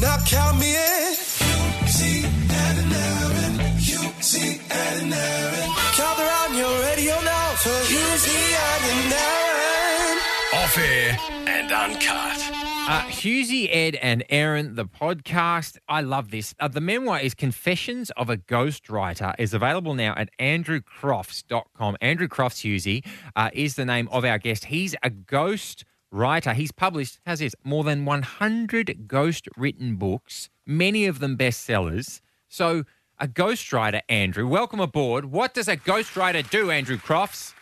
Now count me in. Hughesy and Erin. Hughesy and Erin. Gather on your radio now for Hughesy and Erin. Off air and uncut. Uh, Hughesy, Ed, and Erin, the podcast. I love this. Uh, the memoir is Confessions of a Ghostwriter, is available now at andrewcrofts.com. Andrew Crofts Hughesy uh, is the name of our guest. He's a ghost writer. He's published, how's this, more than 100 ghost written books, many of them bestsellers. So, a ghostwriter, Andrew, welcome aboard. What does a ghostwriter do, Andrew Crofts?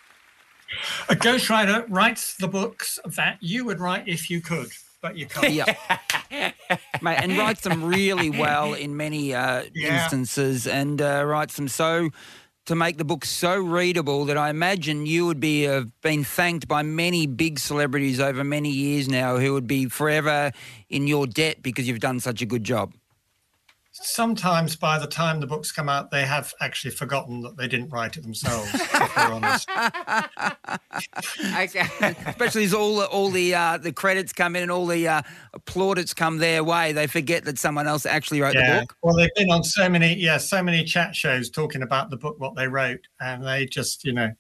A ghostwriter writes the books that you would write if you could, but you can't. Yeah. Mate, and writes them really well in many uh, Yeah. instances and uh, writes them so to make the book so readable that I imagine you would be uh, been thanked by many big celebrities over many years now who would be forever in your debt because you've done such a good job. Sometimes by the time the books come out, they have actually forgotten that they didn't write it themselves, if we're honest. Especially as all the, all the uh, the credits come in and all the uh, plaudits come their way, they forget that someone else actually wrote the book. Well, they've been on so many, yeah, so many chat shows talking about the book, what they wrote, and they just, you know,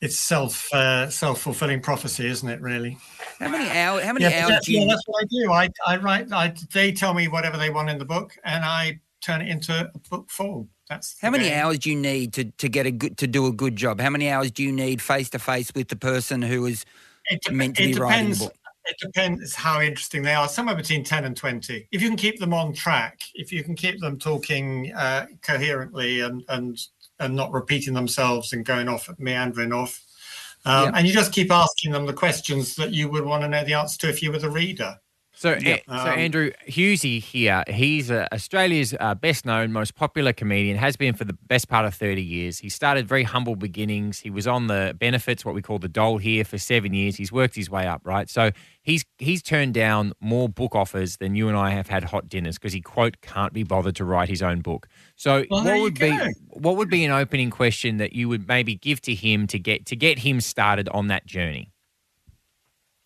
it's self uh, self fulfilling prophecy, isn't it? Really? How many hours? How many Yeah, hours do you? yeah, that's what I do. I, I write. I, they tell me whatever they want in the book, and I turn it into a book form. That's How many game. hours do you need to, to get a good to do a good job? How many hours do you need face to face with the person who is It, dep- meant to it be writing the depends. book? It depends how interesting they are. Somewhere between ten and twenty. If you can keep them on track, if you can keep them talking uh, coherently and and and not repeating themselves and going off meandering off, um, Yeah. and you just keep asking them the questions that you would want to know the answer to if you were the reader. So, Yeah. A- so Um, Andrew Hughesy here, he's uh, Australia's uh, best known, most popular comedian, has been for the best part of 30 years. He started very humble beginnings. He was on the benefits, what we call the dole here, for seven years. He's worked his way up, right? So he's he's turned down more book offers than you and I have had hot dinners because he, quote, can't be bothered to write his own book. So Well, what would be what would be an opening question that you would maybe give to him to get to get him started on that journey?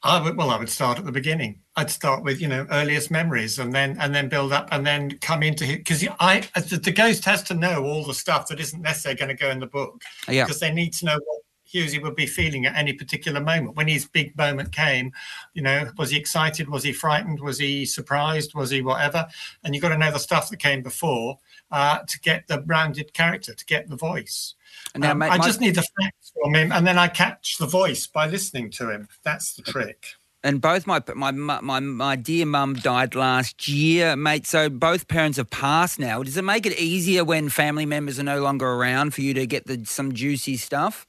I would, well, I would start at the beginning. I'd start with you know earliest memories, and then and then build up, and then come into because I the, the ghost has to know all the stuff that isn't necessarily going to go in the book Yeah. because they need to know what Hughesy would be feeling at any particular moment when his big moment came. You know, was he excited? Was he frightened? Was he surprised? Was he whatever? And you've got to know the stuff that came before uh, to get the rounded character, to get the voice. Now, Um, mate, I just need the facts from him, and then I catch the voice by listening to him. That's the trick. and both my my my my, my dear mum died last year, mate. So both parents have passed now. Does it make it easier when family members are no longer around for you to get the some juicy stuff?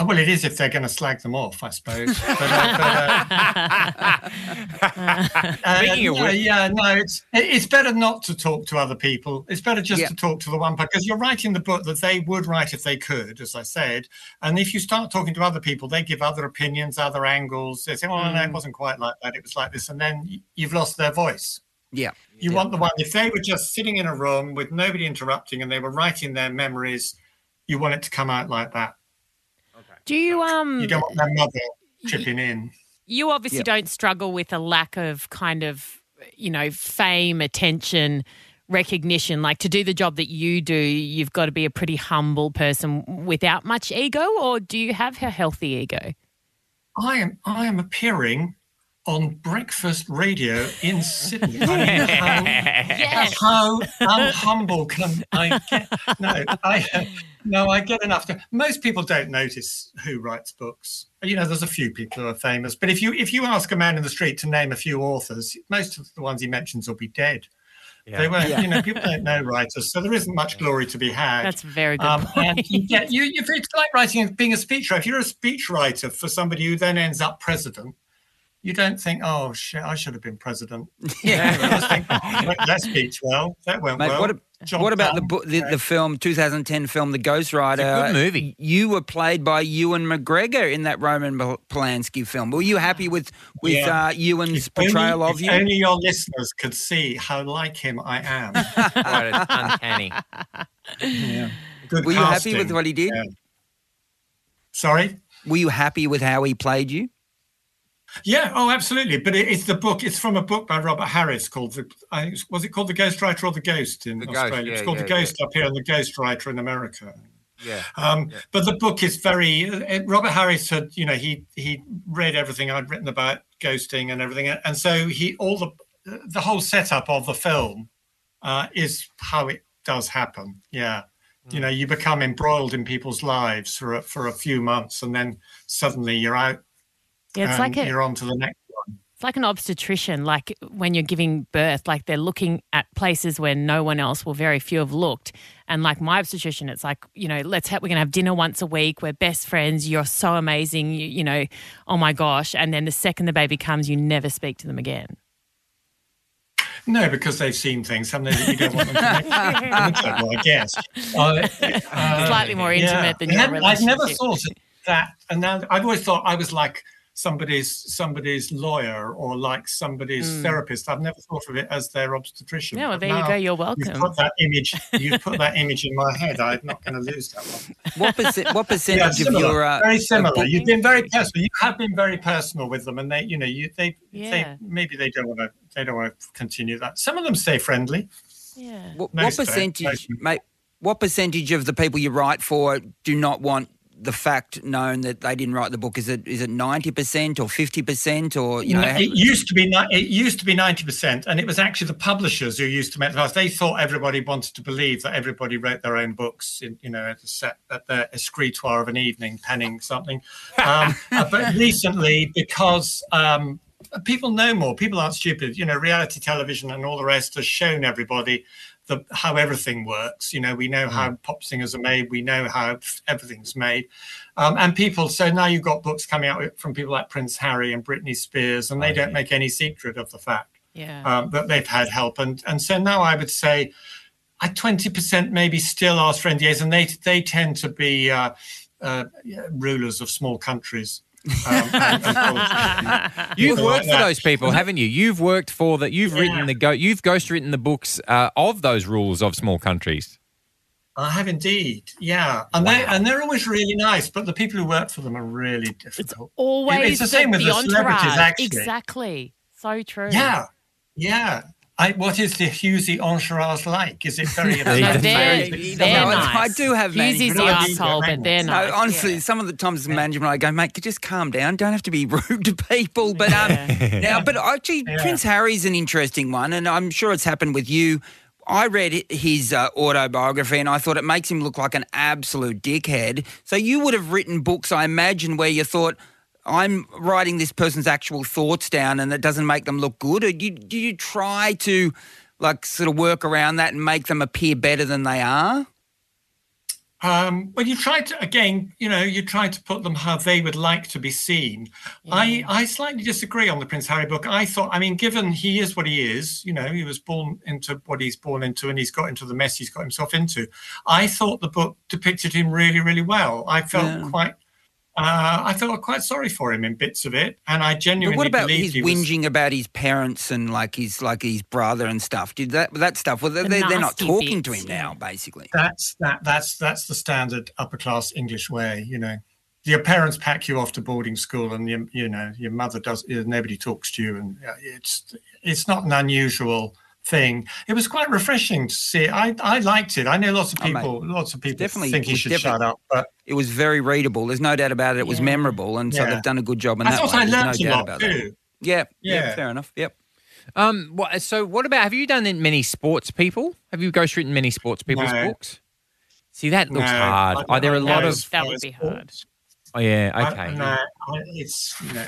Oh, Well, it is if they're going to slag them off, I suppose. But, uh, but, uh, uh, Speaking of no, which- yeah, no, it's it's better not to talk to other people. It's better just Yeah. to talk to the one part because you're writing the book that they would write if they could, as I said. And if you start talking to other people, they give other opinions, other angles. They say, "Oh no, Mm. it wasn't quite like that. It was like this," and then you've lost their voice. Yeah. You Yeah. want the one if they were just sitting in a room with nobody interrupting and they were writing their memories. You want it to come out like that. Do you um You don't want their mother chipping in. you obviously Yep. don't struggle with a lack of kind of you know fame, attention, recognition. Like to do the job that you do, you've got to be a pretty humble person without much ego, or do you have a healthy ego? I am I am appearing on breakfast radio in Sydney. I mean, how, Yes. how unhumble can I get? No, I no, I get enough. To, most people don't notice who writes books. You know, there's a few people who are famous, but if you if you ask a man in the street to name a few authors, most of the ones he mentions will be dead. They won't. Yeah. You know, people don't know writers, so there isn't much glory to be had. That's a very good. Um, point. and you get you. If it's like writing, being a speechwriter. If you're a speechwriter for somebody who then ends up president, you don't think, "Oh shit, I should have been president." Yeah. You just think, "Oh, went that speech well. That went Mate, well. what, a- Job what about the, book, the the film 2010 film The Ghost Writer? It's a good movie. You were played by Ewan McGregor in that Roman Polanski film. Were you happy with with Yeah. uh, Ewan's If only- portrayal of if you? Only your listeners could see how like him I am. Right, it's uncanny. Good Were you happy with what he did? Yeah. Sorry. Were you happy with how he played you? Yeah, oh, absolutely. But it, it's the book. It's from a book by Robert Harris called the. I, think- was it called the Ghostwriter or the Ghost in The Ghost, Australia? yeah, it's called yeah, the Ghost up here and the Ghostwriter in America. Yeah. Um, But the book is very. Uh, Robert Harris had, you know, he he read everything I'd written about ghosting and everything, and so he all the the whole setup of the film uh, is how it does happen. Yeah, you know, you become embroiled in people's lives for a, for a few months, and then suddenly you're out Yeah, it's like a, you're on to the next one. It's like an obstetrician, like when you're giving birth, like they're looking at places where no one else, well, very few have looked. And like my obstetrician, it's like, you know, let's have, we're going to have dinner once a week. We're best friends. You're so amazing. You, you know, oh my gosh. And then the second the baby comes, you never speak to them again. No, because they've seen things, haven't they? That you don't want them to know. well, I guess. Uh, uh, Slightly more intimate than And your I've never thought that, and now I've always thought I was like somebody's somebody's lawyer or like somebody's therapist. I've never thought of it as their obstetrician. No, well, But there you go. You're welcome. You've welcome. put that image. You've put that image in my head. I'm not going to lose that one. What, percent, what Yeah, percentage of your uh, very similar. You've been very personal. You have been very personal with them, and they, you know, you they, Yeah. they maybe they don't want to, they don't want to continue that. Some of them stay friendly. Yeah. What, what percentage, mate? What percentage of the people you write for do not want the fact known that they didn't write the book? Is it is it ninety percent or fifty percent or you know? No, it used to be it used to be ninety percent, and it was actually the publishers who used to make the fuss. They thought everybody wanted to believe that everybody wrote their own books, in, you know, at, a set, at their escritoire of an evening, penning something. Um, uh, but recently, because um, people know more, people aren't stupid. You know, reality television and all the rest has shown everybody the, how everything works. You know, we know how pop singers are made, we know how everything's made. Um, and people, so now you've got books coming out from people like Prince Harry and Britney Spears, and they don't make any secret of the fact Yeah. um, that they've had help. And and so now I would say, at twenty percent maybe still ask for NDAs, and they they tend to be uh, uh, rulers of small countries. Um, and- and. You've People worked like for that. those people, haven't you? You've worked for that. You've written the go. You've ghostwritten the books uh, of those rules of small countries. I have indeed, yeah, and they and they're always really nice, but the people who work for them are really difficult. Always it's the same with the celebrities, actually. Exactly. So true. Yeah, yeah. I, what is the Hughesy entourage like? Is it very? No, No, they're, very- they're I- nice. I do have Hughes is management. the asshole, but they're No, nice. honestly, yeah. some of the times as management, I go, mate, just calm down. Don't have to be rude to people. But um, Yeah. now, but actually, Yeah. Prince Harry's an interesting one, and I'm sure it's happened with you. I read his uh, autobiography, and I thought it makes him look like an absolute dickhead. So you would have written books, I imagine, where you thought. I'm writing this person's actual thoughts down, and it doesn't make them look good. Or do you, do you try to, like, sort of work around that and make them appear better than they are? Um, well, you try to again, you know, you try to put them how they would like to be seen. I, I slightly disagree on the Prince Harry book. I thought, I mean, given he is what he is, you know, he was born into what he's born into, and he's got into the mess he's got himself into. I thought the book depicted him really, really well. I felt Yeah. quite, uh, I felt quite sorry for him in bits of it, and I genuinely But what about believed his he was. whinging about his parents and like his like his brother and stuff? Did that that stuff? Well, they, The they're not nasty talking to him now, basically. That's that. That's that's the standard upper class English way. You know, your parents pack you off to boarding school, and you you know your mother does. Nobody talks to you, and uh, it's it's not an unusual thing. It was quite refreshing to see. I I liked it. I know lots of Oh, people. lots of people Definitely- think he it was should definitely- shut up, but It was very readable. There's no doubt about it. It was Yeah. memorable, and so Yeah. they've done a good job in I that thought way. I There's learnt no a lot about that. too. Yeah, yeah, Yeah. fair enough. Yep. Um. What, so, what about? Have you done in many sports people? Have you ghostwritten many sports people's No. books? See, that looks No, hard. I- Are there a lot of? That would be hard. Oh yeah. I- Okay. no, I- it's no.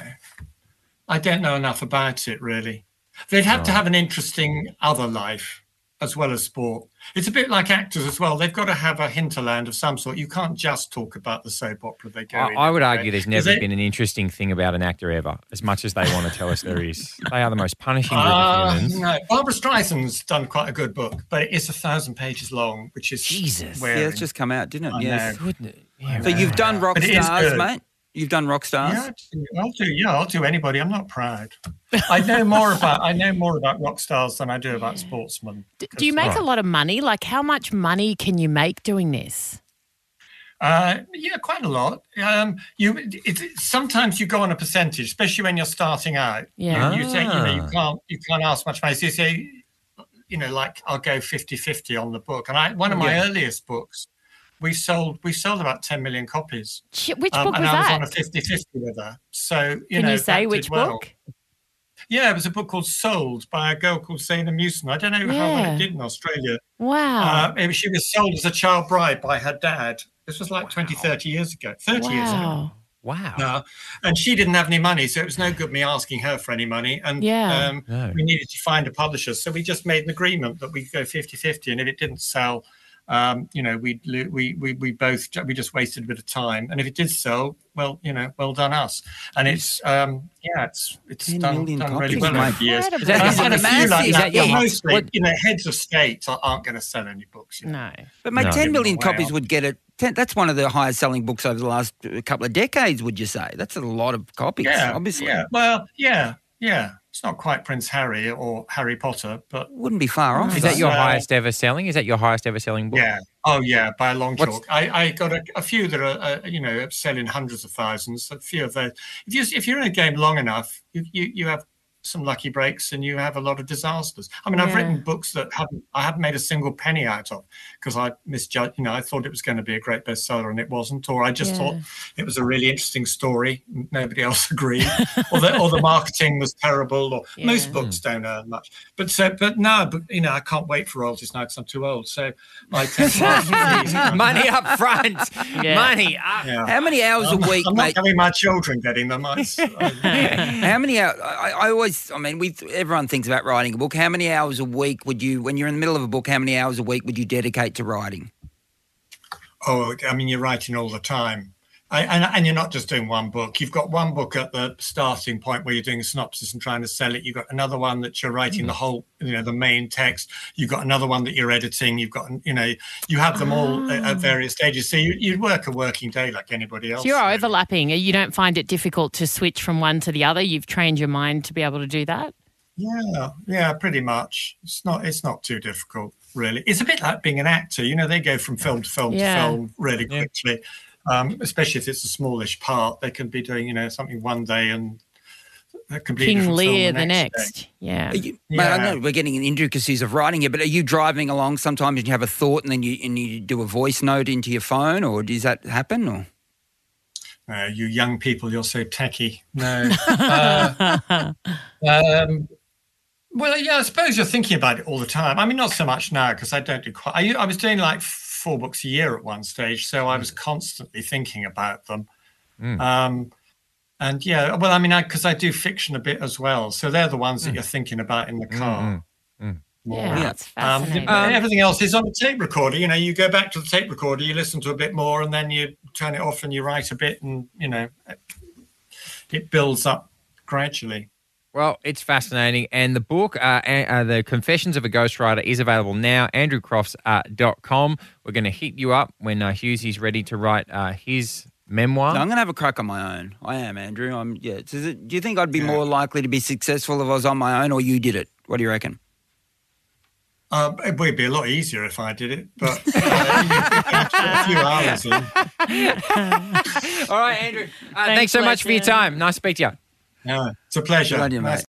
I don't know enough about it really. They'd have to have an interesting other life as well as sport. It's a bit like actors as well. They've got to have a hinterland of some sort. You can't just talk about the soap opera they go I, in. I would argue day. there's never Is it- been an interesting thing about an actor ever, as much as they want to tell us there is. They are the most punishing group Uh, of humans. no, Barbra Streisand's done quite a good book, but it's a thousand pages long, which is Jesus. Yeah, it's just come out, didn't it? I yes. know. Goodness. Yeah, So you've done rock But stars, mate. You've done rock stars. Yeah, I'll do- Yeah, I'll do anybody. I'm not proud. I know more about. I know more about rock stars than I do about sportsmen. D- Do you make Right. a lot of money? Like, how much money can you make doing this? Uh, yeah, quite a lot. Um, you it, it- sometimes you go on a percentage, especially when you're starting out. Yeah. You say you know you Ah. can't you can't ask much money. So you say, you know, like I'll go 50-50 on the book. And I one of my Yeah. earliest books, we sold we sold about ten million copies. Ch- Which Um, book and was I was that? on a 50-50 with her. So you know, Can know, you say which well. book? Yeah, it was a book called Sold by a girl called Zana Muhsen. I don't know how well it did in Australia. Wow. Uh, she was sold as a child bride by her dad. This was like 20, 30 years ago, 30 years ago. wow. Wow. Uh, and she didn't have any money, so it was no good me asking her for any money. And Yeah. um, No. we needed to find a publisher. So we just made an agreement that we'd go 50 50. And if it didn't sell, um, you know, we'd, we, we, we both, we just wasted a bit of time. And if it did sell, well, you know, well done us. And it's, um, yeah, it's, it's 10 done, done really copies, well mate. over the years. Incredible. Is that- I've is that a few like massive? That, that your- but mostly, what- you know, heads of state aren't going to sell any books. You know. No. But my No. 10 million Give them away copies on- would get it. that's one of the highest selling books over the last uh, couple of decades, would you say? That's a lot of copies, Yeah, obviously. Yeah, well, yeah, yeah. It's not quite Prince Harry or Harry Potter, but Wouldn't be far off. Is that your Uh, highest ever selling? Is that your highest ever selling book? yeah. Oh, yeah, by a long What's- chalk. I, I got a, a few that are, uh, you know, selling hundreds of thousands. A few of those. If you if you're in a game long enough, you you, you have some lucky breaks and you have a lot of disasters. I mean, I've written books that haven't I haven't made a single penny out of because I misjudged. You know, I thought it was going to be a great bestseller and it wasn't, or I just Yeah. thought it was a really interesting story. Nobody else agreed, or the or the marketing was terrible. Or Yeah. most books don't earn much. But so, but no, but you know, I can't wait for royalties now because I'm too old. So I tend to ask for these. Money up front. Yeah. Money up. Yeah. How many hours I'm, a week, I'm mate? not having my children getting them. I, I- How many hours? I, I always, I mean, we everyone thinks about writing a book. How many hours a week would you, when you're in the middle of a book, how many hours a week would you dedicate to writing? oh, I mean, you're writing all the time. I, and, and you're not just doing one book. You've got one book at the starting point where you're doing a synopsis and trying to sell it. You've got another one that you're writing the mm. whole, you know, the main text. You've got another one that you're editing. You've got, you know, you have them all at, at ah. various stages. So you, you work a working day like anybody else. So you're really. overlapping. You don't find it difficult to switch from one to the other. You've trained your mind to be able to do that. Yeah, yeah, pretty much. It's not it's not too difficult, really. It's a bit like being an actor. You know, they go from film to film Yeah. to film really quickly. Um, especially if it's a smallish part, they can be doing you know something one day and a completely King different Lear the the next. next. day. Yeah. Are you, mate, I know we're getting in intricacies of writing here, but are you driving along sometimes and you have a thought and then you and you do a voice note into your phone, or does that happen? Or Uh, you young people, you're so techy. No. Uh, um, well, yeah, I suppose you're thinking about it all the time. I mean, not so much now because I don't do quite. I, I was doing like four books a year at one stage, so I was hmm. constantly thinking about them. Hmm. Um, and yeah, well, I mean, I because I, do fiction a bit as well, so they're the ones that hmm. you're thinking about in the car. more. Yeah, um, that's Um, fascinating. but everything else is on the tape recorder. You know, you go back to the tape recorder, you listen to a bit more, and then you turn it off and you write a bit, and you know, it builds up gradually. Well, it's fascinating. And the book, uh, uh, The Confessions of a Ghostwriter, is available now, andrewcrofts.com. Uh, .com. We're going to hit you up when uh, Hughesy's ready to write uh, his memoir. No, I'm going to have a crack on my own. I am, Andrew. I'm. Yeah. Does it, do you think I'd be more likely to be successful if I was on my own, or you did it? What do you reckon? Uh, it would be a lot easier if I did it, but uh, a few hours in. All right, Andrew. Uh, thanks, Thanks, so much for your time. Nice to speak to you. Yeah, it's a pleasure. Good on you, Nice.